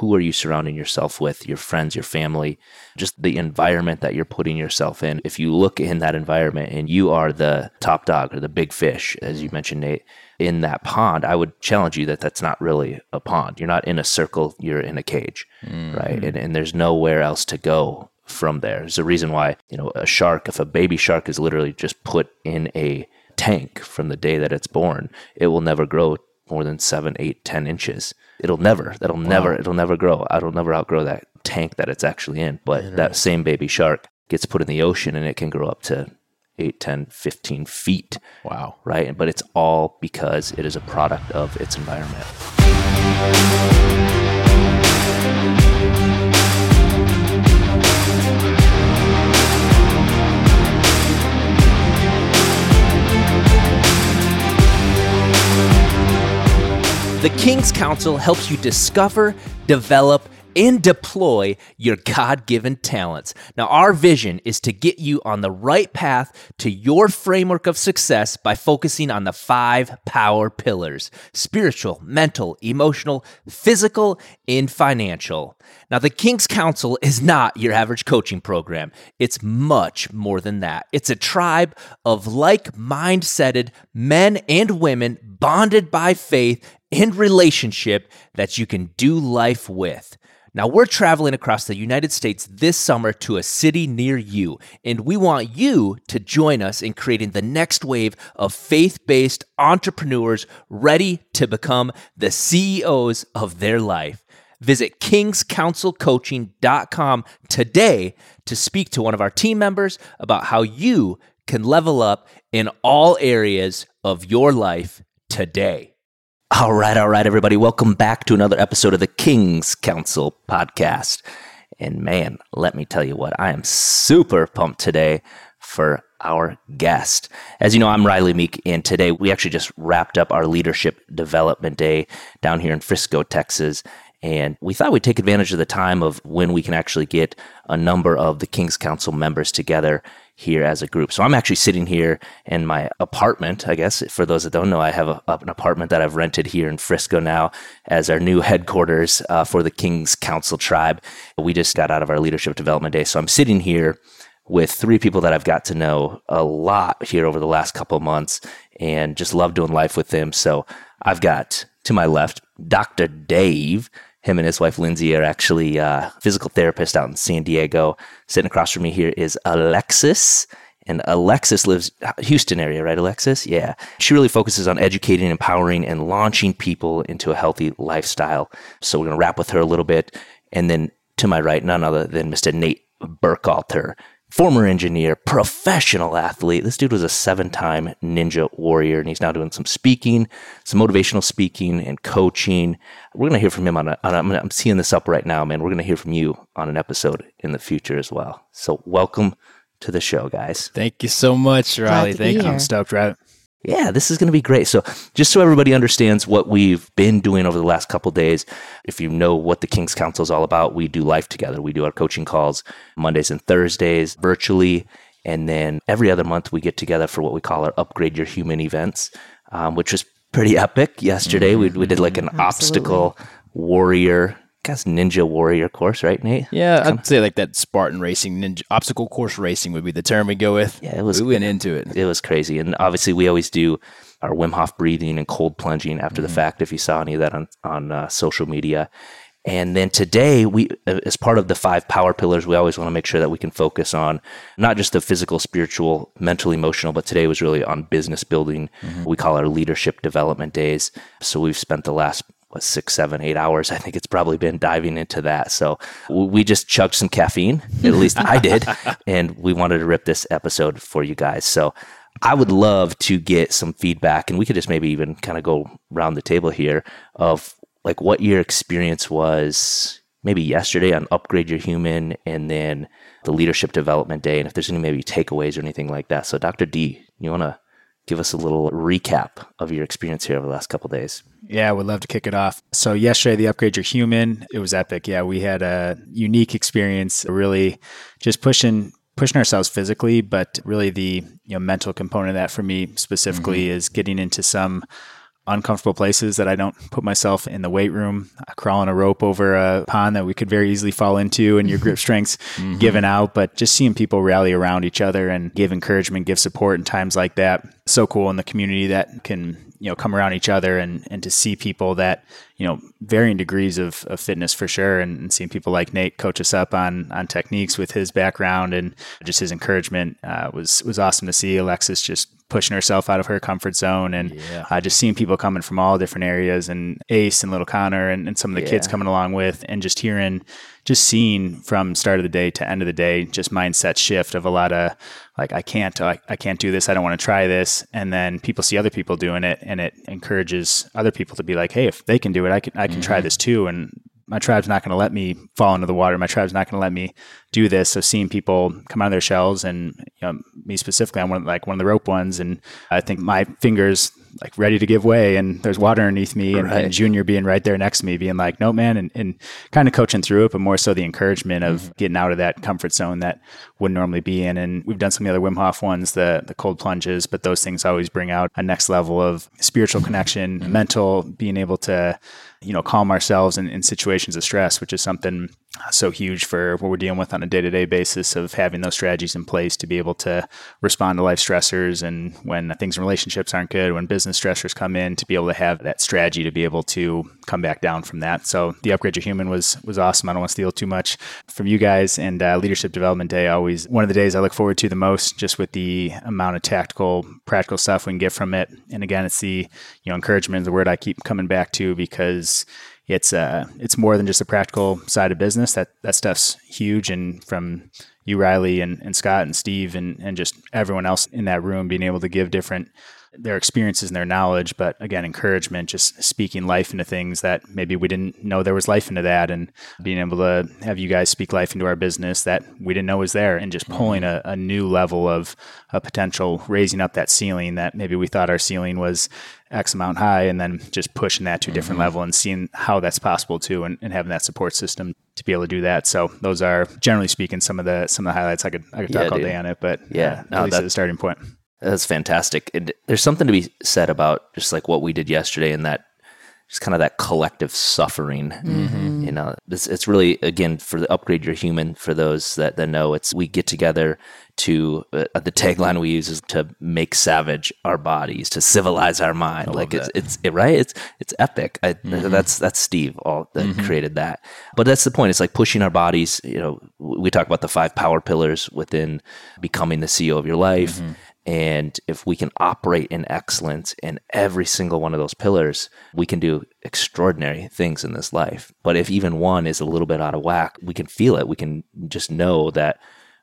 who are you surrounding yourself with, your friends, your family, just the environment that you're putting yourself in. If you look in that environment and you are the top dog or the big fish, as you mentioned, Nate, in that pond, I would challenge you that that's not really a pond. You're not in a circle, you're in a cage, mm-hmm. right? And, and there's nowhere else to go from there. There's a reason why, you know, a shark, if a baby shark is literally just put in a tank from the day that it's born, it will never grow more than seven, eight, ten inches. It'll never, that'll wow. never, it'll never grow. It'll never outgrow that tank that it's actually in. But that same baby shark gets put in the ocean and it can grow up to 8, 10, 15 feet. Wow. Right. But it's all because it is a product of its environment. The King's Council helps you discover, develop, and deploy your God given talents. Now, our vision is to get you on the right path to your framework of success by focusing on the five power pillars spiritual, mental, emotional, physical, and financial. Now, the King's Council is not your average coaching program, it's much more than that. It's a tribe of like minded men and women bonded by faith and relationship that you can do life with. Now, we're traveling across the United States this summer to a city near you, and we want you to join us in creating the next wave of faith based entrepreneurs ready to become the CEOs of their life. Visit kingscouncilcoaching.com today to speak to one of our team members about how you can level up in all areas of your life today. All right, all right, everybody. Welcome back to another episode of the King's Council podcast. And man, let me tell you what, I am super pumped today for our guest. As you know, I'm Rylee Meek, and today we actually just wrapped up our Leadership Development Day down here in Frisco, Texas. And we thought we'd take advantage of the time of when we can actually get a number of the King's Council members together here as a group. So I'm actually sitting here in my apartment. I guess for those that don't know, I have a, an apartment that I've rented here in Frisco now as our new headquarters uh, for the King's Council tribe. We just got out of our leadership development day. So I'm sitting here with three people that I've got to know a lot here over the last couple months and just love doing life with them. So I've got to my left, Dr. Dave him and his wife Lindsay are actually uh, physical therapists out in San Diego. Sitting across from me here is Alexis. And Alexis lives Houston area, right, Alexis? Yeah. She really focuses on educating, empowering, and launching people into a healthy lifestyle. So we're going to wrap with her a little bit. And then to my right, none other than Mr. Nate Burkhalter former engineer, professional athlete. This dude was a seven time ninja warrior, and he's now doing some speaking, some motivational speaking and coaching. We're going to hear from him on, a, on a, I'm seeing this up right now, man. We're going to hear from you on an episode in the future as well. So, welcome to the show, guys. Thank you so much, Rylee. Thank you. I'm stoked, right? Yeah, this is going to be great. So, just so everybody understands what we've been doing over the last couple days, if you know what the King's Council is all about, we do life together. We do our coaching calls Mondays and Thursdays virtually. And then every other month, we get together for what we call our Upgrade Your Human events, um, which was pretty epic. Yesterday, mm-hmm. we, we did like an Absolutely. obstacle warrior guess ninja warrior course, right, Nate? Yeah, I'd say like that Spartan racing, ninja obstacle course racing would be the term we go with. Yeah, it was. We went into it. It was crazy, and obviously we always do our Wim Hof breathing and cold plunging after mm-hmm. the fact. If you saw any of that on on uh, social media. And then today, we, as part of the five power pillars, we always want to make sure that we can focus on not just the physical, spiritual, mental, emotional, but today was really on business building. Mm-hmm. We call our leadership development days. So we've spent the last what six, seven, eight hours. I think it's probably been diving into that. So we just chugged some caffeine. At least I did, and we wanted to rip this episode for you guys. So I would love to get some feedback, and we could just maybe even kind of go round the table here of like what your experience was maybe yesterday on upgrade your human and then the leadership development day and if there's any maybe takeaways or anything like that so dr d you want to give us a little recap of your experience here over the last couple days. Yeah, I would love to kick it off. So yesterday, the upgrade your human, it was epic. Yeah, we had a unique experience, really just pushing pushing ourselves physically, but really the you know mental component of that for me specifically mm-hmm. is getting into some uncomfortable places that I don't put myself in the weight room, crawling a rope over a pond that we could very easily fall into and your grip strength's mm-hmm. given out. But just seeing people rally around each other and give encouragement, give support in times like that. So cool in the community that can, you know, come around each other and, and to see people that, you know, varying degrees of, of fitness for sure. And, and seeing people like Nate coach us up on, on techniques with his background and just his encouragement uh, was, was awesome to see. Alexis just pushing herself out of her comfort zone and yeah. uh, just seeing people coming from all different areas and Ace and little Connor and, and some of the yeah. kids coming along with and just hearing just seeing from start of the day to end of the day just mindset shift of a lot of like I can't I, I can't do this I don't want to try this and then people see other people doing it and it encourages other people to be like hey if they can do it I can I can mm-hmm. try this too and my tribe's not going to let me fall into the water. My tribe's not going to let me do this. So seeing people come out of their shells and you know, me specifically, I'm one of, like one of the rope ones, and I think my fingers like ready to give way, and there's water underneath me, and, right. and Junior being right there next to me, being like, "No, man," and, and kind of coaching through it, but more so the encouragement of mm-hmm. getting out of that comfort zone that wouldn't normally be in. And we've done some of the other Wim Hof ones, the the cold plunges, but those things always bring out a next level of spiritual connection, mm-hmm. mental, being able to you know, calm ourselves in, in situations of stress, which is something so huge for what we're dealing with on a day to day basis of having those strategies in place to be able to respond to life stressors and when things in relationships aren't good, when business stressors come in, to be able to have that strategy to be able to come back down from that. So the upgrade your human was was awesome. I don't want to steal too much from you guys. And uh, leadership development day always one of the days I look forward to the most, just with the amount of tactical, practical stuff we can get from it. And again, it's the you know encouragement is the word I keep coming back to because it's uh it's more than just the practical side of business. That that stuff's huge, and from you, Rylee, and, and Scott and Steve, and and just everyone else in that room being able to give different their experiences and their knowledge, but again, encouragement, just speaking life into things that maybe we didn't know there was life into that, and being able to have you guys speak life into our business that we didn't know was there, and just pulling a, a new level of a potential, raising up that ceiling that maybe we thought our ceiling was X amount high, and then just pushing that to a different mm-hmm. level and seeing how that's possible too, and, and, having that support system to be able to do that. So those are generally speaking some of the some of the highlights. I could I could talk yeah, all day on it, but yeah, uh, no, at least at the starting point. That's fantastic. And there's something to be said about just like what we did yesterday and that just kind of that collective suffering. Mm-hmm. You know, it's, it's really, again, for the upgrade your human, for those that, that know, it's we get together to, uh, the tagline we use is to make savage our bodies, to civilize our mind. like it's, it's it, right. It's, it's epic. I, mm-hmm. That's, that's Steve all that mm-hmm. created that. But that's the point. It's like pushing our bodies. You know, we talk about the five power pillars within becoming the CEO of your life mm-hmm. And if we can operate in excellence in every single one of those pillars, we can do extraordinary things in this life. But if even one is a little bit out of whack, we can feel it. We can just know that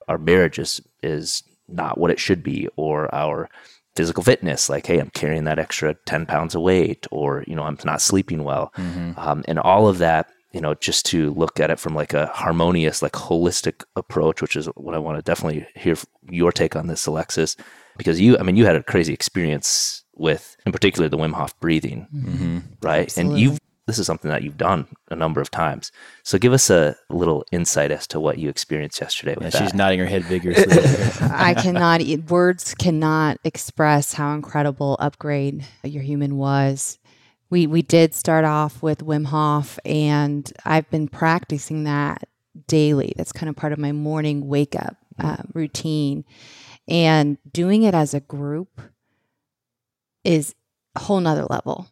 our marriage is, is not what it should be, or our physical fitness, like, hey, I'm carrying that extra 10 pounds of weight, or, you know, I'm not sleeping well. Mm-hmm. Um, and all of that you know, just to look at it from like a harmonious, like holistic approach, which is what I want to definitely hear your take on this, Alexis because you, I mean, you had a crazy experience with, in particular, the Wim Hof breathing, mm-hmm. right? Absolutely. And you've this is something that you've done a number of times. So give us a little insight as to what you experienced yesterday with yeah, that. She's nodding her head vigorously. I cannot, words cannot express how incredible upgrade your human was. We we did start off with Wim Hof, and I've been practicing that daily. That's kind of part of my morning wake up uh, routine. And doing it as a group is a whole nother level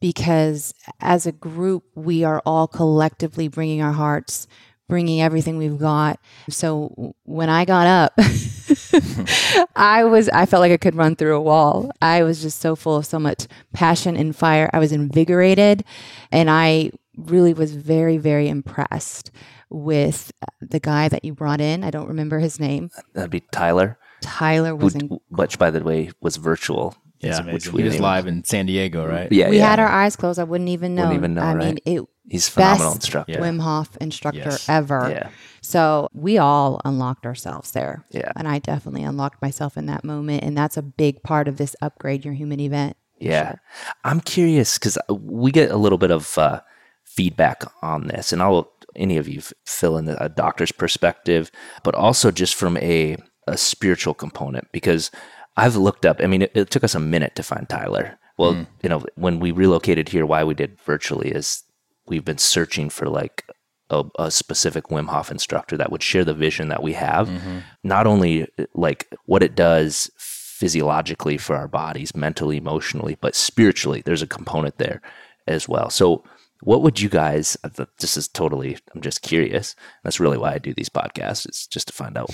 because as a group, we are all collectively bringing our hearts, bringing everything we've got. So when I got up, I was, I felt like I could run through a wall. I was just so full of so much passion and fire. I was invigorated and I really was very, very impressed with the guy that you brought in. I don't remember his name. That'd be Tyler. Tyler was, in- which by the way was virtual. Yeah, which we was live in San Diego, right? Yeah, we yeah. had our eyes closed. I wouldn't even know. Wouldn't even know. I right? mean, it. He's phenomenal instructor. Wim Hof instructor yes. ever. Yeah. So we all unlocked ourselves there. Yeah. And I definitely unlocked myself in that moment, and that's a big part of this upgrade your human event. Yeah, sure. I'm curious because we get a little bit of uh, feedback on this, and I'll any of you fill in a doctor's perspective, but also just from a a spiritual component because I've looked up. I mean, it, it, took us a minute to find Tyler. Well, mm. you know, when we relocated here, why we did virtually is we've been searching for like a, a, specific Wim Hof instructor that would share the vision that we have, mm-hmm. not only like what it does physiologically for our bodies, mentally, emotionally, but spiritually. There's a component there as well. So, what would you guys? This is totally. I'm just curious. That's really why I do these podcasts. It's just to find out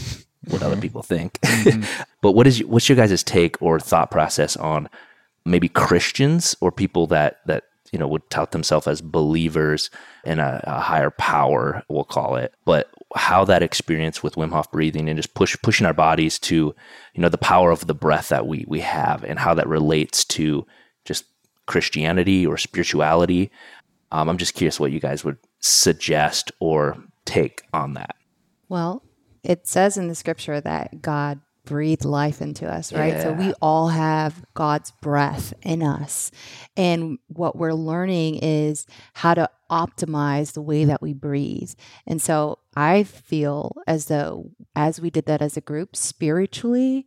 what other mm-hmm. people think. Mm-hmm. but what is what's your guys' take or thought process on maybe Christians or people that that you know would tout themselves as believers in a, a, higher power we'll call it but how that experience with Wim Hof breathing and just push pushing our bodies to you know the power of the breath that we we have and how that relates to just Christianity or spirituality um, I'm just curious what you guys would suggest or take on that well it says in the scripture that God breathed life into us, right? Yeah. So we all have God's breath in us. And what we're learning is how to optimize the way that we breathe. And so I feel as though as we did that as a group spiritually,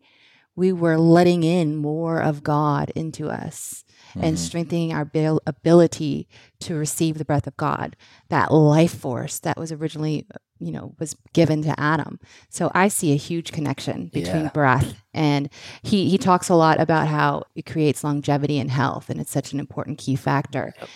we were letting in more of God into us mm-hmm. and strengthening our ability to receive the breath of God, that life force that was originally you know was given to adam so i see a huge connection between yeah. breath and he he talks a lot about how it creates longevity and health and it's such an important key factor yep.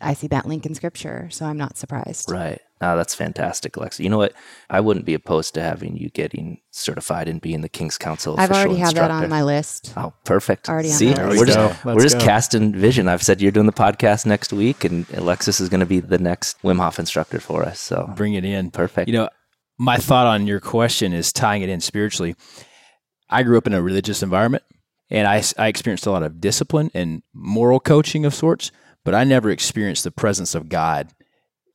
i see that link in scripture so i'm not surprised right Oh, that's fantastic, Alexa. You know what? I wouldn't be opposed to having you getting certified and being the King's Council. I've already instructor. have that on my list. Oh, perfect. Already See, on my list. we're just, we're just casting vision. I've said you're doing the podcast next week, and Alexis is going to be the next Wim Hof instructor for us. So bring it in. Perfect. You know, my thought on your question is tying it in spiritually. I grew up in a religious environment, and I, I experienced a lot of discipline and moral coaching of sorts, but I never experienced the presence of God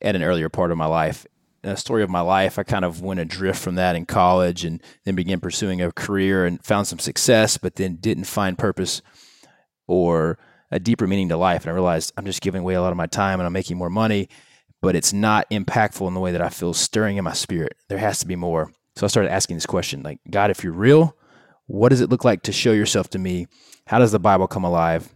at an earlier part of my life a story of my life. I kind of went adrift from that in college and then began pursuing a career and found some success, but then didn't find purpose or a deeper meaning to life. And I realized I'm just giving away a lot of my time and I'm making more money, but it's not impactful in the way that I feel stirring in my spirit. There has to be more. So I started asking this question like, God, if you're real, what does it look like to show yourself to me? How does the Bible come alive?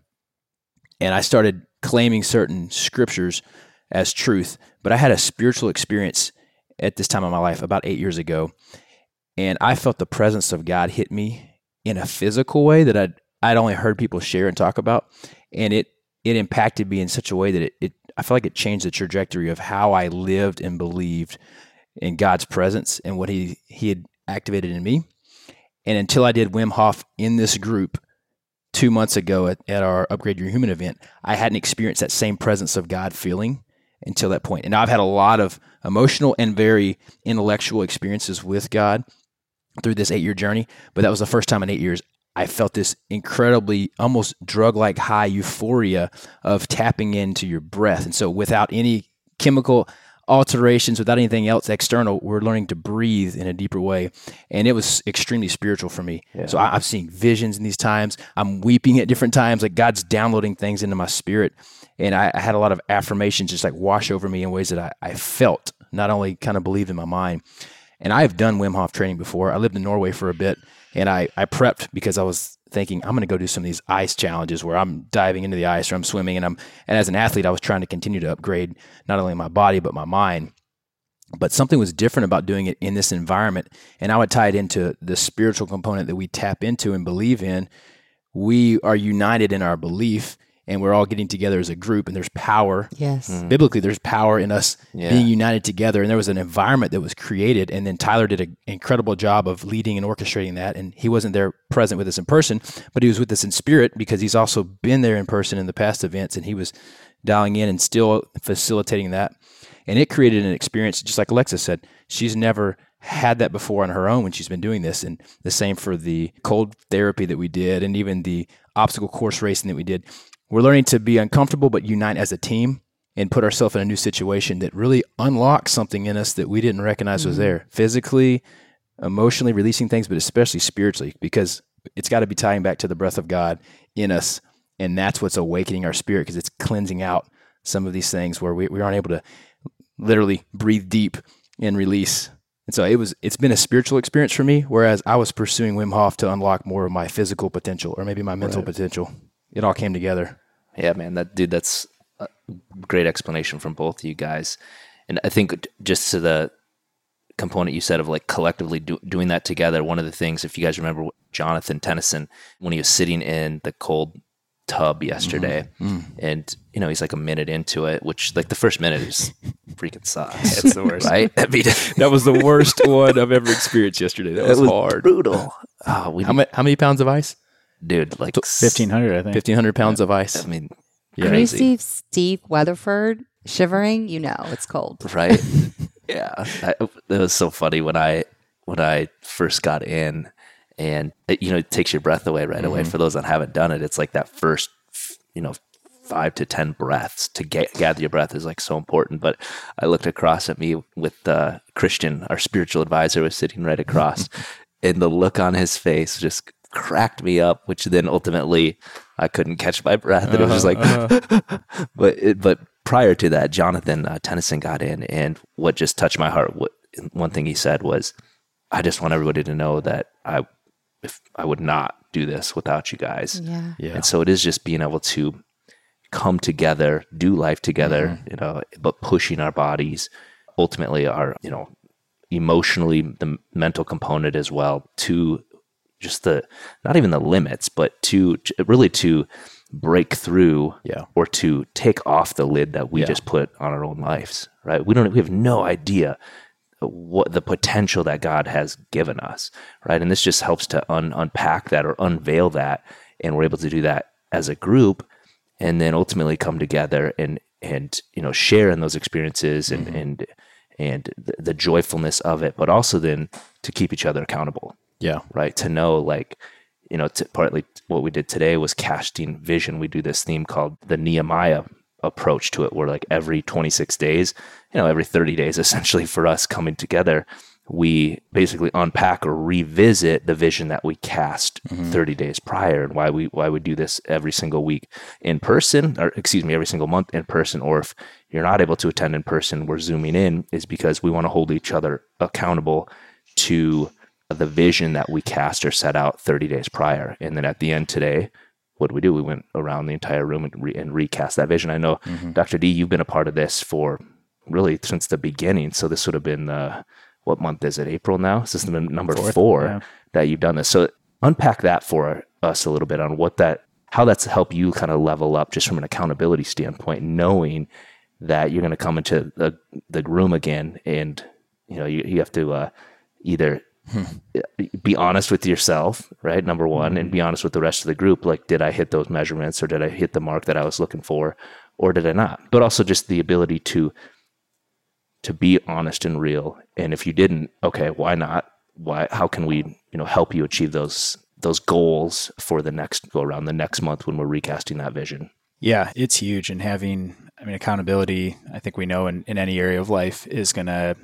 And I started claiming certain scriptures as truth, but I had a spiritual experience at this time of my life about eight years ago, and I felt the presence of God hit me in a physical way that I'd I'd only heard people share and talk about, and it it impacted me in such a way that it, it I feel like it changed the trajectory of how I lived and believed in God's presence and what He He had activated in me. And until I did Wim Hof in this group two months ago at, at our Upgrade Your Human event, I hadn't experienced that same presence of God feeling until that point. And I've had a lot of emotional and very intellectual experiences with God through this eight year journey, but that was the first time in eight years I felt this incredibly, almost drug like high euphoria of tapping into your breath. And so, without any chemical alterations, without anything else external, we're learning to breathe in a deeper way. And it was extremely spiritual for me. Yeah. So, I, I'm seeing visions in these times. I'm weeping at different times. Like God's downloading things into my spirit and I, I, had a lot of affirmations just like wash over me in ways that I, I felt, not only kind of believed in my mind. And I have done Wim Hof training before. I lived in Norway for a bit, and I, I prepped because I was thinking I'm going to go do some of these ice challenges where I'm diving into the ice or I'm swimming, and I'm and as an athlete, I was trying to continue to upgrade not only my body but my mind. But something was different about doing it in this environment, and I would tie it into the spiritual component that we tap into and believe in. We are united in our belief and we're all getting together as a group and there's power yes mm. biblically there's power in us yeah. being united together and there was an environment that was created and then tyler did an incredible job of leading and orchestrating that and he wasn't there present with us in person but he was with us in spirit because he's also been there in person in the past events and he was dialing in and still facilitating that and it created an experience just like alexa said she's never had that before on her own when she's been doing this and the same for the cold therapy that we did and even the obstacle course racing that we did we're learning to be uncomfortable but unite as a team and put ourselves in a new situation that really unlocks something in us that we didn't recognize mm-hmm. was there physically, emotionally, releasing things, but especially spiritually, because it's got to be tying back to the breath of God in us. And that's what's awakening our spirit because it's cleansing out some of these things where we, we aren't able to literally breathe deep and release. And so it was it's been a spiritual experience for me, whereas I was pursuing Wim Hof to unlock more of my physical potential or maybe my mental right. potential. It all came together. Yeah, man, that dude, that's a great explanation from both of you guys. And I think just to the component you said of like collectively do, doing that together, one of the things, if you guys remember Jonathan Tennyson, when he was sitting in the cold tub yesterday, Mm-hmm. and you know he's like a minute into it, which like the first minute is freaking sucks. It's the worst. right? I mean, That was the worst one I've ever experienced yesterday. That was, was hard. brutal. Oh, we How many, how many pounds of ice? Dude like Fifteen hundred, I think. 1,500 pounds of ice. I mean, Yeah. When you crazy. see Steve Weatherford shivering, you know it's cold. right? yeah, I, it was so funny when I when I first got in, and it, you know, it takes your breath away right away. For those that haven't done it, it's like that first, you know, five to ten breaths to get, gather your breath is like so important. But I looked across at me with uh, Christian, our spiritual advisor, was sitting right across, and the look on his face just cracked me up. Which then ultimately, I couldn't catch my breath, and it was just like, but it, but prior to that, Jonathan uh, Tennyson got in, and what just touched my heart. What, one thing he said was, "I just want everybody to know that I, if I would not do this without you guys." Yeah. Yeah. And so it is just being able to come together, do life together, you know, but pushing our bodies, ultimately our, you know, emotionally the mental component as well to just the not even the limits, but to really to break through Yeah. or to take off the lid that we Yeah. just put on our own lives, right? We don't we have no idea what the potential that God has given us, right? And this just helps to un- unpack that or unveil that, and we're able to do that as a group, and then ultimately come together and and you know share in those experiences and mm-hmm. and and the, the joyfulness of it, but also then to keep each other accountable, Yeah. right? To know like you know, to, partly what we did today was casting vision. We do this theme called the Nehemiah approach to it, where like every 26 days, you know, every 30 days, essentially for us coming together, we basically unpack or revisit the vision that we cast mm-hmm. 30 days prior and why we why we do this every single week in person or excuse me every single month in person or if you're not able to attend in person we're zooming in is because we want to hold each other accountable to the vision that we cast or set out 30 days prior. And then at the end today, what did we do? We went around the entire room and, re- and recast that vision. I know, Dr. D, you've been a part of this for really since the beginning. So this would have been, uh, what month is it? April now? This is the number four yeah. that you've done this. So unpack that for us a little bit on what that, how that's helped you kind of level up just from an accountability standpoint, knowing that you're going to come into the, the room again and, you know, you, you have to uh, either be honest with yourself, right? Number one, and mm-hmm. be honest with the rest of the group. Like, did I hit those measurements or did I hit the mark that I was looking for or did I not? But also just the ability to to be honest and real. And if you didn't, okay, why not? Why how can we, you know, help you achieve those those goals for the next go around the next month when we're recasting that vision? Yeah, it's huge. And having, I mean, accountability, I think we know in, in any area of life is going to,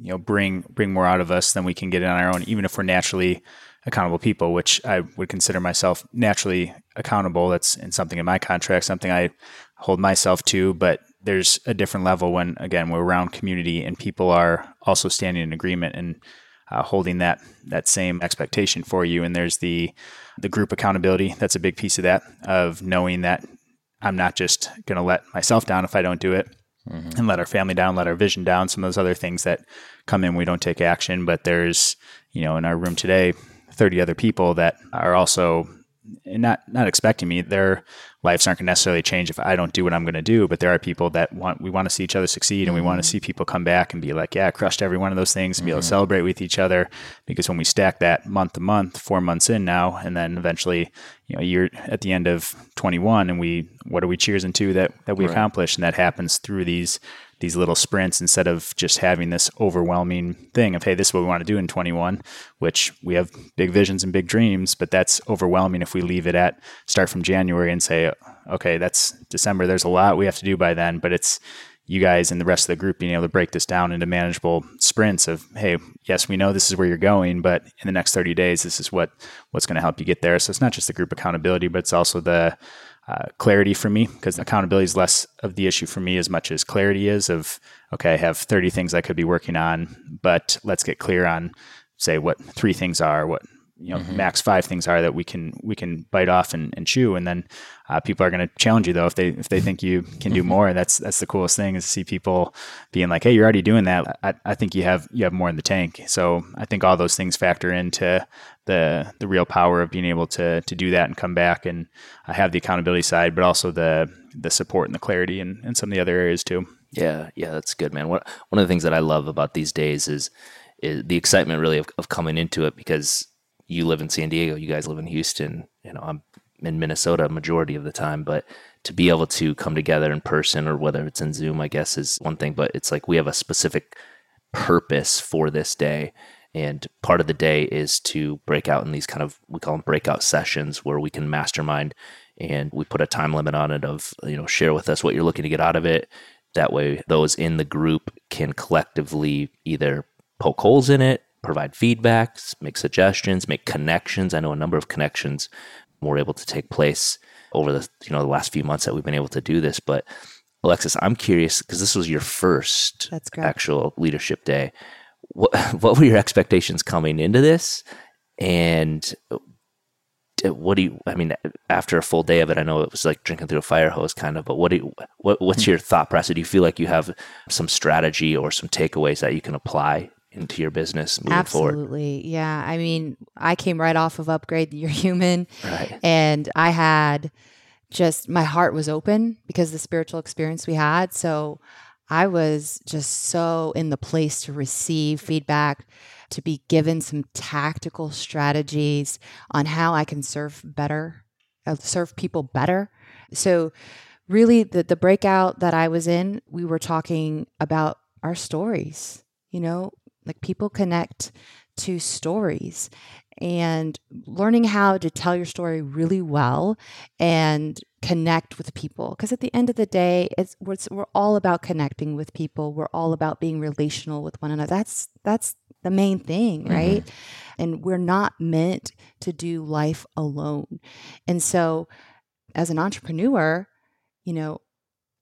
you know, bring bring more out of us than we can get on our own, even if we're naturally accountable people, which I would consider myself naturally accountable. That's in something in my contract, something I hold myself to. But there's a different level when, again, we're around community and people are also standing in agreement and uh, holding that that same expectation for you. And there's the the group accountability. That's a big piece of that of knowing that I'm not just going to let myself down if I don't do it and let our family down, let our vision down, some of those other things that come in, we don't take action. But there's, you know, in our room today, 30 other people that are also not not expecting me. Their lives aren't going to necessarily change if I don't do what I'm going to do. But there are people that want we want to see each other succeed, and we want to mm-hmm. see people come back and be like, yeah, I crushed every one of those things, and be able to mm-hmm. celebrate with each other. Because when we stack that month to month, four months in now, and then eventually, you know, you're at the end of 21, and we what are we cheers into that that we accomplished, and that happens through these these little sprints instead of just having this overwhelming thing of hey this is what we want to do in 21 which we have big visions and big dreams but that's overwhelming if we leave it at start from january and say okay that's december there's a lot we have to do by then but it's you guys and the rest of the group being able to break this down into manageable sprints of hey yes we know this is where you're going but in the next 30 days this is what what's going to help you get there. So it's not just the group accountability but it's also the uh, clarity for me because accountability is less of the issue for me as much as clarity is of okay i have 30 things i could be working on but let's get clear on say what three things are what you know max five things are that we can we can bite off and, and chew. And then uh, people are going to challenge you though if they if they think you can do more. That's that's the coolest thing is to see people being like hey you're already doing that. I, I think you have you have more in the tank. So I think all those things factor into the the real power of being able to to do that and come back and uh, have the accountability side but also the the support and the clarity and, and some of the other areas too. Yeah, yeah, that's good, man. One one of the things that I love about these days is is the excitement really of, of coming into it because you live in San Diego, you guys live in Houston, you know, I'm in Minnesota majority of the time, but to be able to come together in person or whether it's in Zoom, I guess is one thing, but it's like we have a specific purpose for this day. And part of the day is to break out in these kind of we call them breakout sessions where we can mastermind and we put a time limit on it of you know share with us what you're looking to get out of it. That way those in the group can collectively either poke holes in it, provide feedbacks, make suggestions, make connections. I know a number of connections were able to take place over the you know the last few months that we've been able to do this. But Alexis, I'm curious because this was your first actual leadership day. What what were your expectations coming into this, and what do you? I mean, after a full day of it, I know it was like drinking through a fire hose, kind of. But what do you, what what's mm. your thought process? Do you feel like you have some strategy or some takeaways that you can apply into your business moving forward? Absolutely. Yeah. I mean, I came right off of Upgrade Your Human, Right. and I had just my heart was open because of the spiritual experience we had. So I was just so in the place to receive feedback, to be given some tactical strategies on how I can serve better, uh, serve people better. So, really, the, the breakout that I was in, we were talking about our stories, you know, like people connect to stories and learning how to tell your story really well and connect with people. Because at the end of the day it's we're, we're all about connecting with people. We're all about being relational with one another. That's that's the main thing mm-hmm. right? And we're not meant to do life alone. And so as an entrepreneur you know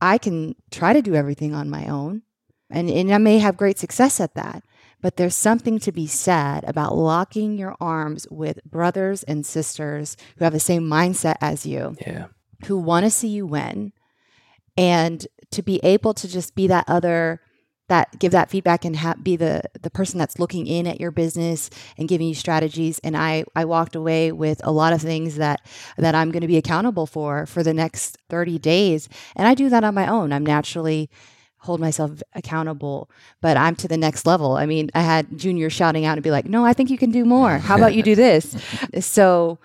i can try to do everything on my own. And, and i may have great success at that but there's something to be said about locking your arms with brothers and sisters who have the same mindset as you, Yeah. who want to see you win, and to be able to just be that other that give that feedback and ha- be the the person that's looking in at your business and giving you strategies. And i i walked away with a lot of things that that i'm going to be accountable for for the next 30 days. And i do that on my own. I'm naturally hold myself accountable but i'm to the next level. I mean i had junior shouting out and be like no i think you can do more. How about you do this? So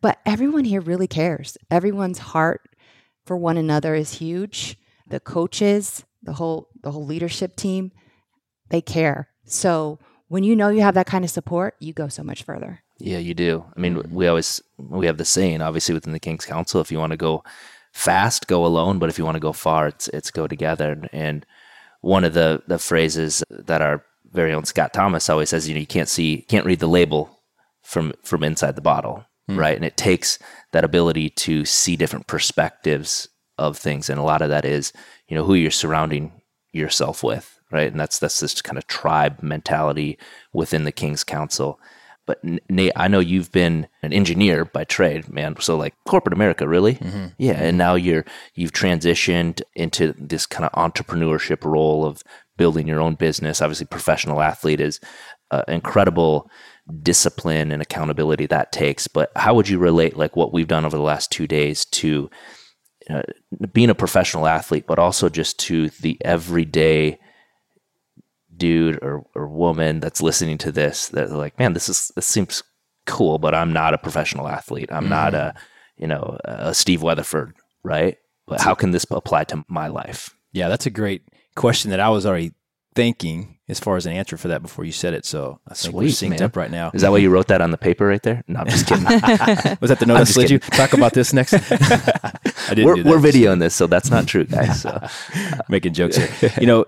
but everyone here really cares. Everyone's heart for one another is huge. The coaches the whole the whole leadership team they care. So when you know you have that kind of support you go so much further. Yeah, you do. I mean, we always we have the saying, obviously within the King's Council, if you want to go fast, go alone, but if you want to go far, it's it's go together. And one of the the phrases that our very own Scott Thomas always says, you know, you can't see, can't read the label from from inside the bottle, hmm. right? And it takes that ability to see different perspectives of things, and a lot of that is, you know, who you're surrounding yourself with, right? And that's that's this kind of tribe mentality within the King's Council. But Nate, I know you've been an engineer by trade, man. So like corporate America, really? Yeah. And now you're you've transitioned into this kind of entrepreneurship role of building your own business. Obviously, professional athlete is uh, incredible discipline and accountability that takes. But how would you relate like what we've done over the last two days to uh, being a professional athlete, but also just to the everyday dude or, or woman that's listening to this that are like, man, this is this seems cool, but I'm not a professional athlete. I'm not mm-hmm. a you know a Steve Weatherford, right? But how can this apply to my life? Yeah, that's a great question that I was already thinking as far as an answer for that before you said it. So I think we're Sweet, synced man. up right now. Is that why you wrote that on the paper right there? No, I'm just kidding. Was that the note I slid you? Talk about this next. I didn't we're we're videoing this, so that's not true, guys. So making jokes here. You know,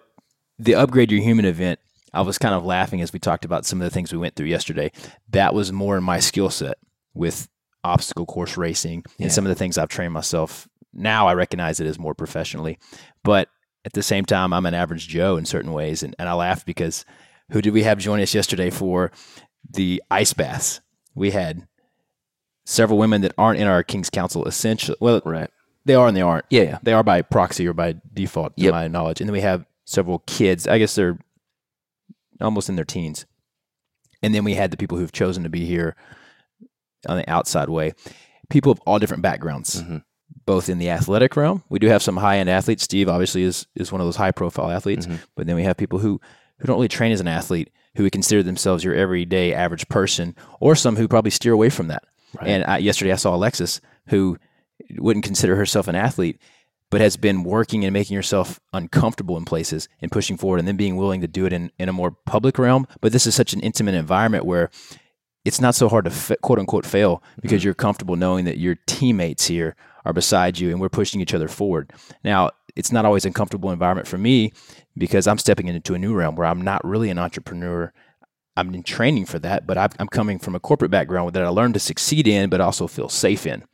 the upgrade your human event. I was kind of laughing as we talked about some of the things we went through yesterday. That was more in my skill set with obstacle course racing Yeah. and some of the things I've trained myself. Now I recognize it as more professionally, but at the same time, I'm an average Joe in certain ways. And, and I laugh because who did we have join us yesterday for the ice baths? we had several women that aren't in our King's Council essentially. Well, Right. they are and they aren't. Yeah. Yeah. They are by proxy or by default, to Yep. my knowledge. And then we have several kids. I guess they're almost in their teens. And then we had the people who've chosen to be here on the outside way. People of all different backgrounds, Mhm. both in the athletic realm. We do have some high end athletes. Steve obviously is is one of those high profile athletes. Mhm. But then we have people who who don't really train as an athlete, who would consider themselves your everyday average person, or some who probably steer away from that. And I, yesterday I saw Alexis, who wouldn't consider herself an athlete, but has been working and making yourself uncomfortable in places and pushing forward and then being willing to do it in, in a more public realm. But this is such an intimate environment where it's not so hard to fa- quote unquote fail because mm-hmm. you're comfortable knowing that your teammates here are beside you and we're pushing each other forward. Now, it's not always a comfortable environment for me because I'm stepping into a new realm where I'm not really an entrepreneur. I'm in training for that, but I've- I'm coming from a corporate background that I learned to succeed in, but also feel safe in.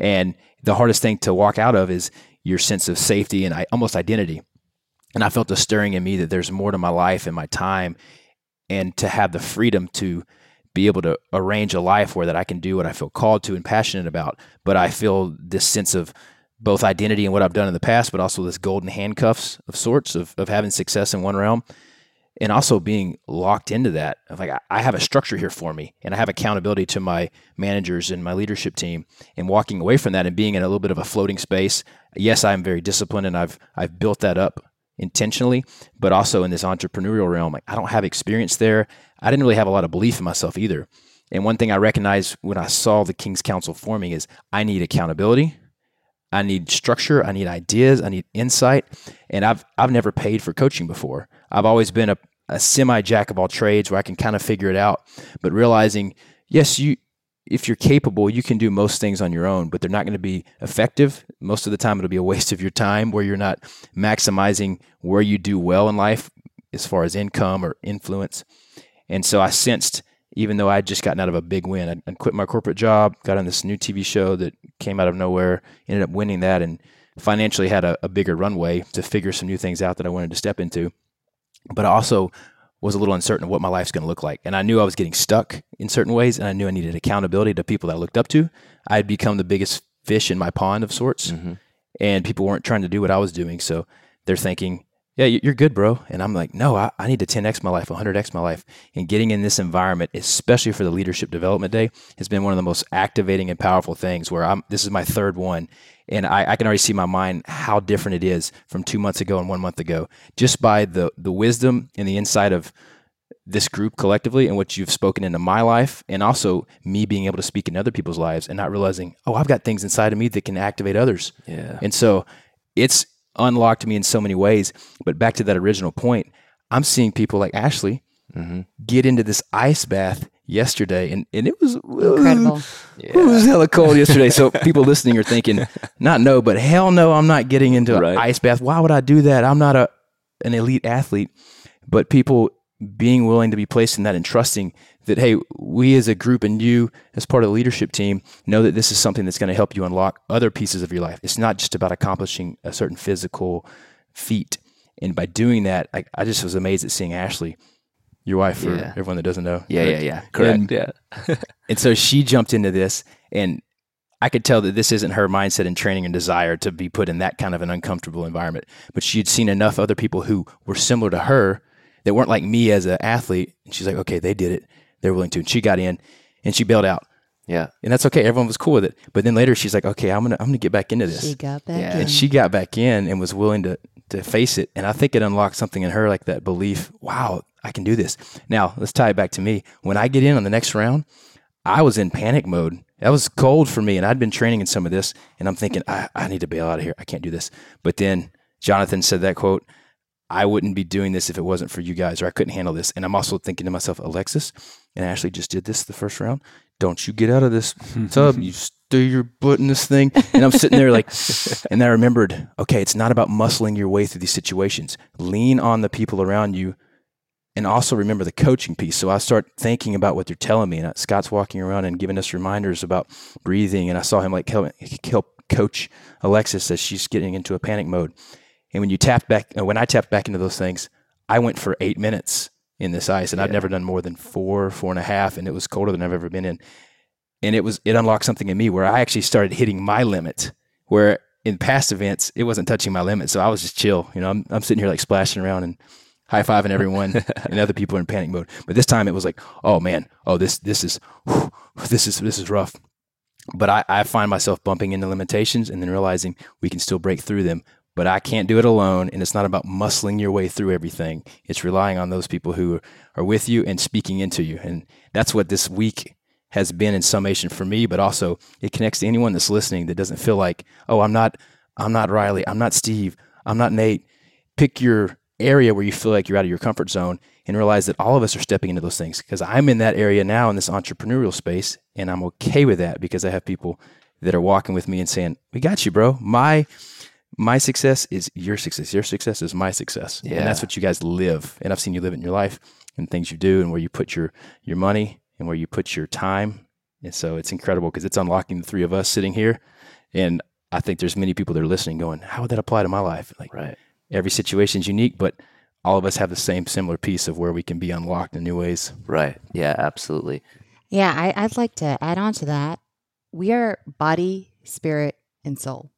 And the hardest thing to walk out of is your sense of safety and I, almost identity. And I felt a stirring in me that there's more to my life and my time, and to have the freedom to be able to arrange a life where that I can do what I feel called to and passionate about. But I feel this sense of both identity and what I've done in the past, but also this golden handcuffs of sorts of, of having success in one realm and also being locked into that like I- I have a structure here for me and I have accountability to my managers and my leadership team and walking away from that and being in a little bit of a floating space. Yes, I'm very disciplined and I've I've built that up intentionally, but also in this entrepreneurial realm, like I don't have experience there. I didn't really have a lot of belief in myself either. And one thing I recognized when I saw the King's Council forming is I need accountability. I need structure. I need ideas. I need insight. And I've I've never paid for coaching before. I've always been a, a semi jack of all trades where I can kind of figure it out. But realizing, yes, you if you're capable, you can do most things on your own, but they're not going to be effective. Most of the time, it'll be a waste of your time where you're not maximizing where you do well in life as far as income or influence. And so I sensed, even though I'd just gotten out of a big win, I'd, I'd quit my corporate job, got on this new TV show that came out of nowhere, ended up winning that, and financially had a, a bigger runway to figure some new things out that I wanted to step into. But I also was a little uncertain of what my life's going to look like. And I knew I was getting stuck in certain ways, and I knew I needed accountability to people that I looked up to. I had become the biggest fish in my pond of sorts, mm-hmm. and people weren't trying to do what I was doing. So they're thinking, yeah, you- you're good, bro. And I'm like, no, I, I need to 10x my life, 100x my life. And getting in this environment, especially for the Leadership Development Day, has been one of the most activating and powerful things where I'm, this is my third one. And I, I can already see my mind how different it is from two months ago and one month ago, just by the, the wisdom and the insight of this group collectively and what you've spoken into my life, and also me being able to speak in other people's lives and not realizing, oh, I've got things inside of me that can activate others. Yeah. And so it's unlocked me in so many ways. But back to that original point, I'm seeing people like Ashley mm-hmm. get into this ice bath yesterday, and, and it was Incredible. It was hella cold yesterday. So people listening are thinking, not no, but hell no, I'm not getting into an ice bath. Why would I do that? I'm not a an elite athlete. But people being willing to be placed in that and trusting that, hey, we as a group and you as part of the leadership team know that this is something that's going to help you unlock other pieces of your life. It's not just about accomplishing a certain physical feat. And by doing that, I, I just was amazed at seeing Ashley, your wife, for Yeah. everyone that doesn't know. Yeah, yeah, Correct? yeah. Correct. And- yeah. and so she jumped into this, and I could tell that this isn't her mindset and training and desire to be put in that kind of an uncomfortable environment. But she'd seen enough other people who were similar to her that weren't like me as an athlete. And she's like, okay, they did it. They're willing to. And she got in and she bailed out. Yeah. And that's okay. Everyone was cool with it. But then later she's like, okay, I'm gonna I'm gonna get back into this. She got back Yeah. in. and she got back in and was willing to to face it. And I think it unlocked something in her like that belief, wow, I can do this. Now let's tie it back to me. When I get in on the next round, I was in panic mode. That was cold for me. And I'd been training in some of this. And I'm thinking, I, I need to bail out of here. I can't do this. But then Jonathan said that quote, I wouldn't be doing this if it wasn't for you guys, or I couldn't handle this. And I'm also thinking to myself, Alexis and Ashley just did this the first round. Don't you get out of this tub. You stir your butt in this thing. And I'm sitting there like, and I remembered, okay, it's not about muscling your way through these situations. Lean on the people around you and also remember the coaching piece. So I start thinking about what they're telling me. And Scott's walking around and giving us reminders about breathing. And I saw him like help, help coach Alexis as she's getting into a panic mode. And when you tap back, uh, when I tapped back into those things, I went for eight minutes in this ice, and I've never done more than four, four and a half, and it was colder than I've ever been in. And it was it unlocked something in me where I actually started hitting my limit. Where in past events it wasn't touching my limit, so I was just chill. You know, I'm I'm sitting here like splashing around and high fiving everyone, and other people are in panic mode. But this time it was like, oh man, oh this this is whew, this is this is rough. But I, I find myself bumping into limitations and then realizing we can still break through them. But I can't do it alone. And it's not about muscling your way through everything. It's relying on those people who are with you and speaking into you. And that's what this week has been in summation for me, but also it connects to anyone that's listening that doesn't feel like, oh, I'm not, I'm not Rylee, I'm not Steve, I'm not Nate. Pick your area where you feel like you're out of your comfort zone and realize that all of us are stepping into those things because I'm in that area now in this entrepreneurial space and I'm okay with that because I have people that are walking with me and saying, "We got you, bro. My my success is your success. Your success is my success." Yeah. And that's what you guys live. And I've seen you live it in your life and things you do and where you put your your money and where you put your time. And so it's incredible because it's unlocking the three of us sitting here and I think there's many people that are listening going, "How would that apply to my life?" Like Right. every situation is unique, but all of us have the same similar piece of where we can be unlocked in new ways. Right. Yeah, absolutely. Yeah, I, I'd like to add on to that. We are body, spirit, and soul.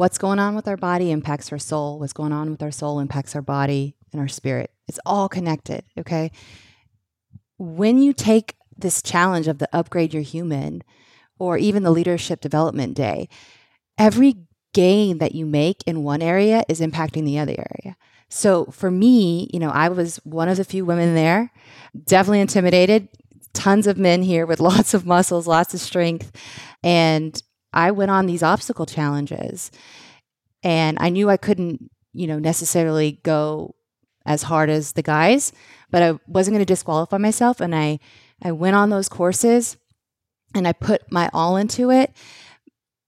What's going on with our body impacts our soul. What's going on with our soul impacts our body and our spirit. It's all connected. Okay. When you take this challenge of the upgrade your human or even the leadership development day, every gain that you make in one area is impacting the other area. So for me, you know, I was one of the few women there, definitely intimidated. Tons of men here with lots of muscles, lots of strength. And I went on these obstacle challenges and I knew I couldn't, you know, necessarily go as hard as the guys, but I wasn't going to disqualify myself. And I, I went on those courses and I put my all into it.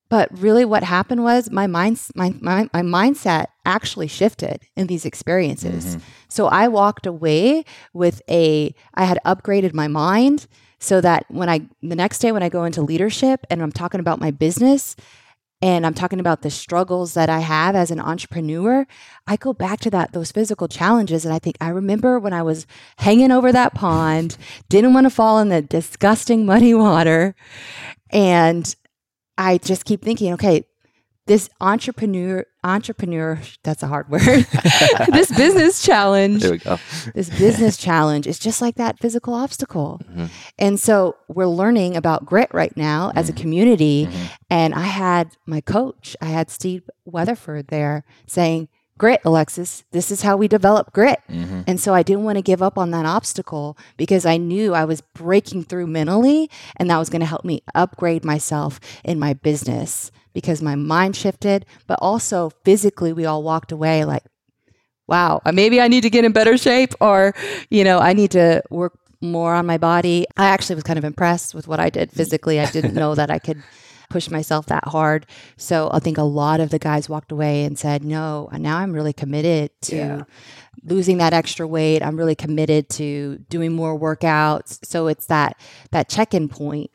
But really, what happened was my mind, my, my, my mindset actually shifted in these experiences. Mm-hmm. So I walked away with a, I had upgraded my mind so that when I, the next day when I go into leadership and I'm talking about my business, and I'm talking about the struggles that I have as an entrepreneur, I go back to that those physical challenges. And I think I remember when I was hanging over that pond, didn't want to fall in the disgusting muddy water, and I just keep thinking, okay, this entrepreneur entrepreneur that's a hard word. this business challenge There we go. this business challenge is just like that physical obstacle. Mm-hmm. And so we're learning about grit right now as a mm-hmm. community. Mm-hmm. And I had my coach, I had Steve Weatherford there saying, Grit, Alexis, this is how we develop grit. And so I didn't want to give up on that obstacle because I knew I was breaking through mentally and that was going to help me upgrade myself in my business because my mind shifted, but also physically, we all walked away like, wow, uh, maybe I need to get in better shape or, you know, I need to work more on my body. I actually was kind of impressed with what I did physically. I didn't know that I could push myself that hard. So I think a lot of the guys walked away and said, no, now I'm really committed to losing that extra weight. I'm really committed to doing more workouts. So it's that, that check-in point.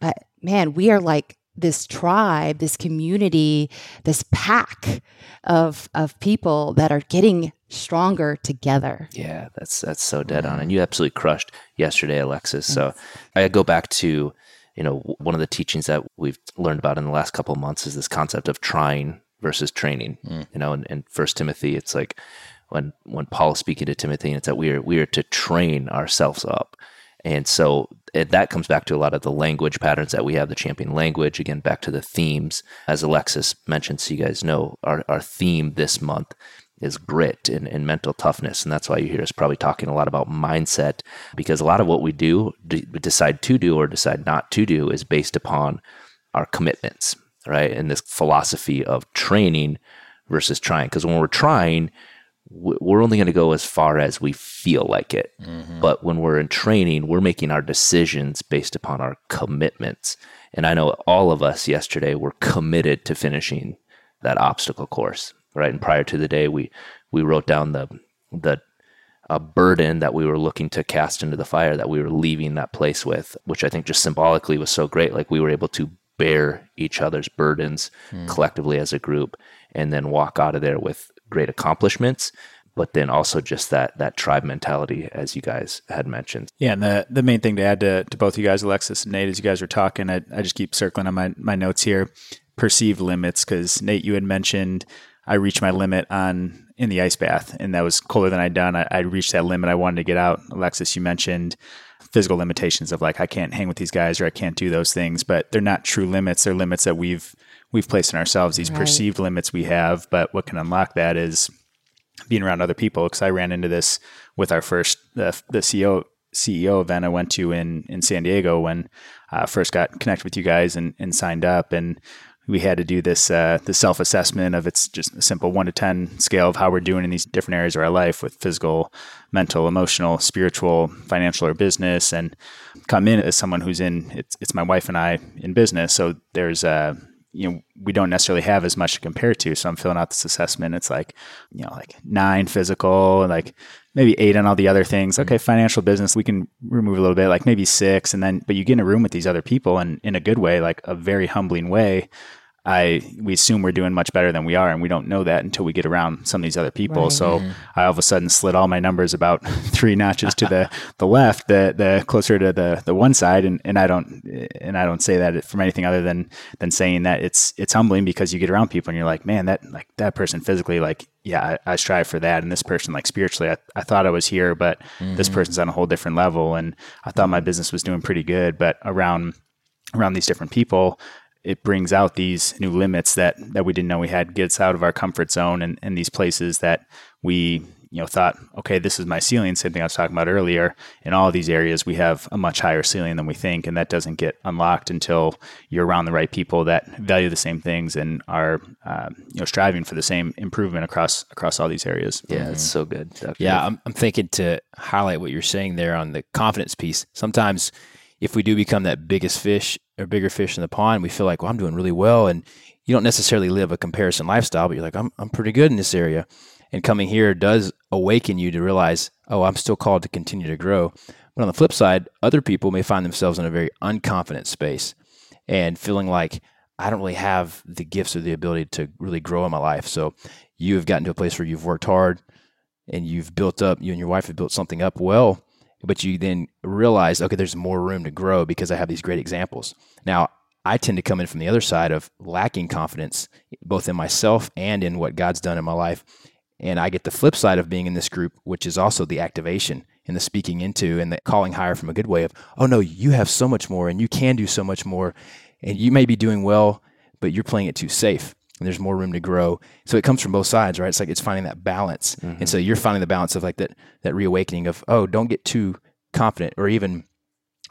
But man, we are like, this tribe, this community, this pack of of people that are getting stronger together. Yeah, that's that's so dead on, and you absolutely crushed yesterday, Alexis. So I go back to you know one of the teachings that we've learned about in the last couple of months is this concept of trying versus training. Mm. You know, in, in First Timothy, it's like when when Paul is speaking to Timothy, and it's that we are we are to train ourselves up. And so it, that comes back to a lot of the language patterns that we have, the champion language. Again, back to the themes, as Alexis mentioned, so you guys know our, our theme this month is grit and, and mental toughness. And that's why you hear us probably talking a lot about mindset, because a lot of what we do, d- decide to do or decide not to do, is based upon our commitments, right? And this philosophy of training versus trying. Because when we're trying, we're only going to go as far as we feel like it. Mm-hmm. But when we're in training, we're making our decisions based upon our commitments. And I know all of us yesterday were committed to finishing that obstacle course, right? And prior to the day, we we wrote down the the a burden that we were looking to cast into the fire that we were leaving that place with, which I think just symbolically was so great. Like we were able to bear each other's burdens hmm. collectively as a group and then walk out of there with great accomplishments, but then also just that that tribe mentality, as you guys had mentioned. Yeah, and the the main thing to add to, to both you guys, Alexis and Nate, as you guys were talking, I, I just keep circling on my, my notes here. Perceived limits, because Nate, you had mentioned I reached my limit on in the ice bath, and that was colder than I'd done. I, I reached that limit. I wanted to get out. Alexis, you mentioned physical limitations of like I can't hang with these guys or I can't do those things, but they're not true limits. They're limits that we've we've placed in ourselves. These Right. perceived limits we have, but what can unlock that is being around other people. Because I ran into this with our first the the CEO CEO event I went to in in San Diego when I first got connected with you guys and, and signed up and we had to do this uh, the self assessment of it's just a simple one to ten scale of how we're doing in these different areas of our life with physical, mental, emotional, spiritual, financial, or business, and come in as someone who's in it's it's my wife and I in business, so there's uh you know we don't necessarily have as much to compare to. So I'm filling out this assessment. It's like you know like nine physical, and like maybe eight on all the other things. Mm-hmm. Okay, financial business we can remove a little bit, like maybe six, and then but you get in a room with these other people and in a good way, like a very humbling way. I we assume we're doing much better than we are, and we don't know that until we get around some of these other people. Right. So mm-hmm. I all of a sudden slid all my numbers about three notches to the the left, the the closer to the the one side, and, and I don't and I don't say that from anything other than than saying that it's it's humbling because you get around people and you're like, man, that like that person physically, like yeah, I, I strive for that, and this person like spiritually, I, I thought I was here, but this mm-hmm. person's on a whole different level, and I thought my mm-hmm. business was doing pretty good, but around around these different people it brings out these new limits that that we didn't know we had gets out of our comfort zone and, and these places that we you know thought okay this is my ceiling same thing i was talking about earlier in all of these areas we have a much higher ceiling than we think and that doesn't get unlocked until you're around the right people that value the same things and are um, you know striving for the same improvement across across all these areas Yeah, it's so good. Dr. Yeah, I'm, I'm thinking to highlight what you're saying there on the confidence piece. Sometimes, if we do become that biggest fish bigger fish in the pond, we feel like, well, I'm doing really well. And you don't necessarily live a comparison lifestyle, but you're like, I'm, I'm pretty good in this area. And coming here does awaken you to realize, oh, I'm still called to continue to grow. But on the flip side, other people may find themselves in a very unconfident space and feeling like, I don't really have the gifts or the ability to really grow in my life. So you have gotten to a place where you've worked hard and you've built up, you and your wife have built something up well, but you then realize, okay, there's more room to grow because I have these great examples. Now, I tend to come in from the other side of lacking confidence, both in myself and in what God's done in my life. And I get the flip side of being in this group, which is also the activation and the speaking into and the calling higher from a good way of, oh no, you have so much more and you can do so much more. And you may be doing well, but you're playing it too safe and there's more room to grow. So it comes from both sides, right? It's like it's finding that balance. And so mm-hmm. you're finding the balance of like that that reawakening of, oh, don't get too confident. Or even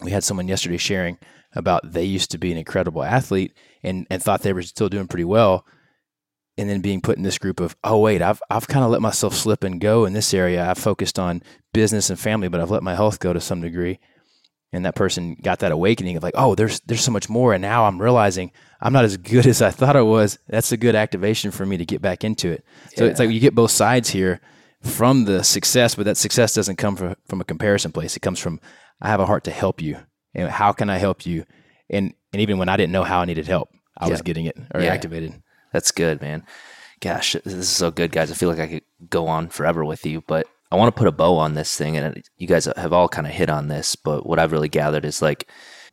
we had someone yesterday sharing about they used to be an incredible athlete and, and thought they were still doing pretty well. And then being put in this group of, oh wait, I've I've kind of let myself slip and go in this area. I've focused on business and family, but I've let my health go to some degree and that person got that awakening of like, oh, there's there's so much more, and now I'm realizing I'm not as good as I thought I was. That's a good activation for me to get back into it. So it's like you get both sides here from the success, but that success doesn't come from from a comparison place. It comes from I have a heart to help you, and how can I help you? And and even when I didn't know how I needed help, I was getting it or Yeah. activated. That's good, man. Gosh, this is so good, guys. I feel like I could go on forever with you, but I want to put a bow on this thing. And it- you guys have all kind of hit on this, but what I've really gathered is like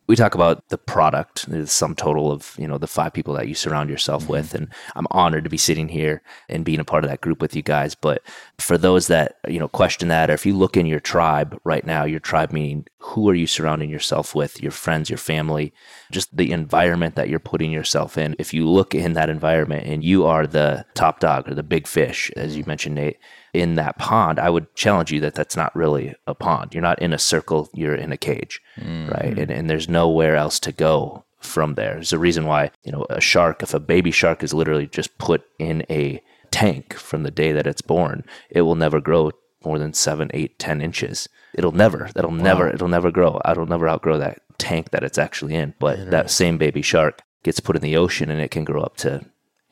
we talk about the product, the sum total of you know the five people that you surround yourself mm-hmm. with, and I'm honored to be sitting here and being a part of that group with you guys. But for those that you know question that, or if you look in your tribe right now, your tribe meaning who are you surrounding yourself with, your friends, your family, just the environment that you're putting yourself in. If you look in that environment and you are the top dog or the big fish, as you mentioned, Nate, in that pond, I would challenge you that that's not really a pond. You're not in a circle, you're in a cage, right? Mm-hmm. And, and there's nowhere else to go from there. There's a reason why, you know, a shark, if a baby shark is literally just put in a tank from the day that it's born, it will never grow more than seven, eight, ten inches. It'll never, that'll never, it'll never grow. It'll never outgrow that tank that it's actually in. But that same baby shark gets put in the ocean and it can grow up to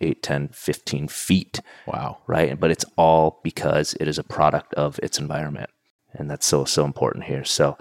8, 10, 15 feet Wow. right? But it's all because it is a product of its environment, and that's so so important here. So,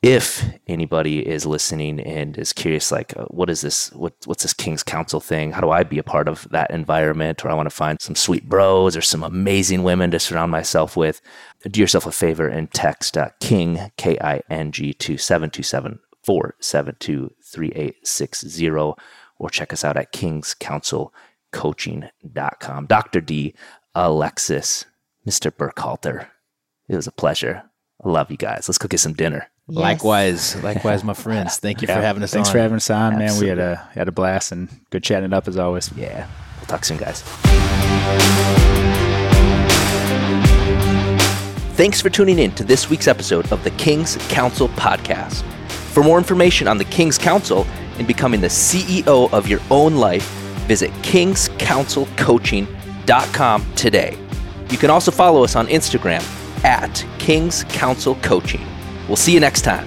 if anybody is listening and is curious, like, uh, what is this? What, what's this King's Council thing? How do I be a part of that environment? Or I want to find some sweet bros or some amazing women to surround myself with. Do yourself a favor and text uh, King, K I N G, to 727 472 3860 or check us out at kingscouncilcoaching.com. Dr. D, Alexis, Mr. Burkhalter, it was a pleasure. I love you guys. Let's go get some dinner. Yes. Likewise, likewise, my friends. Thank you for having us Thanks on. for having us on, man. We had a had a blast and good chatting it up as always. Yeah. We'll talk soon, guys. Thanks for tuning in to this week's episode of the King's Council podcast. For more information on the King's Council and becoming the CEO of your own life, visit kingscouncilcoaching.com today. You can also follow us on Instagram at King's Council Coaching. We'll see you next time.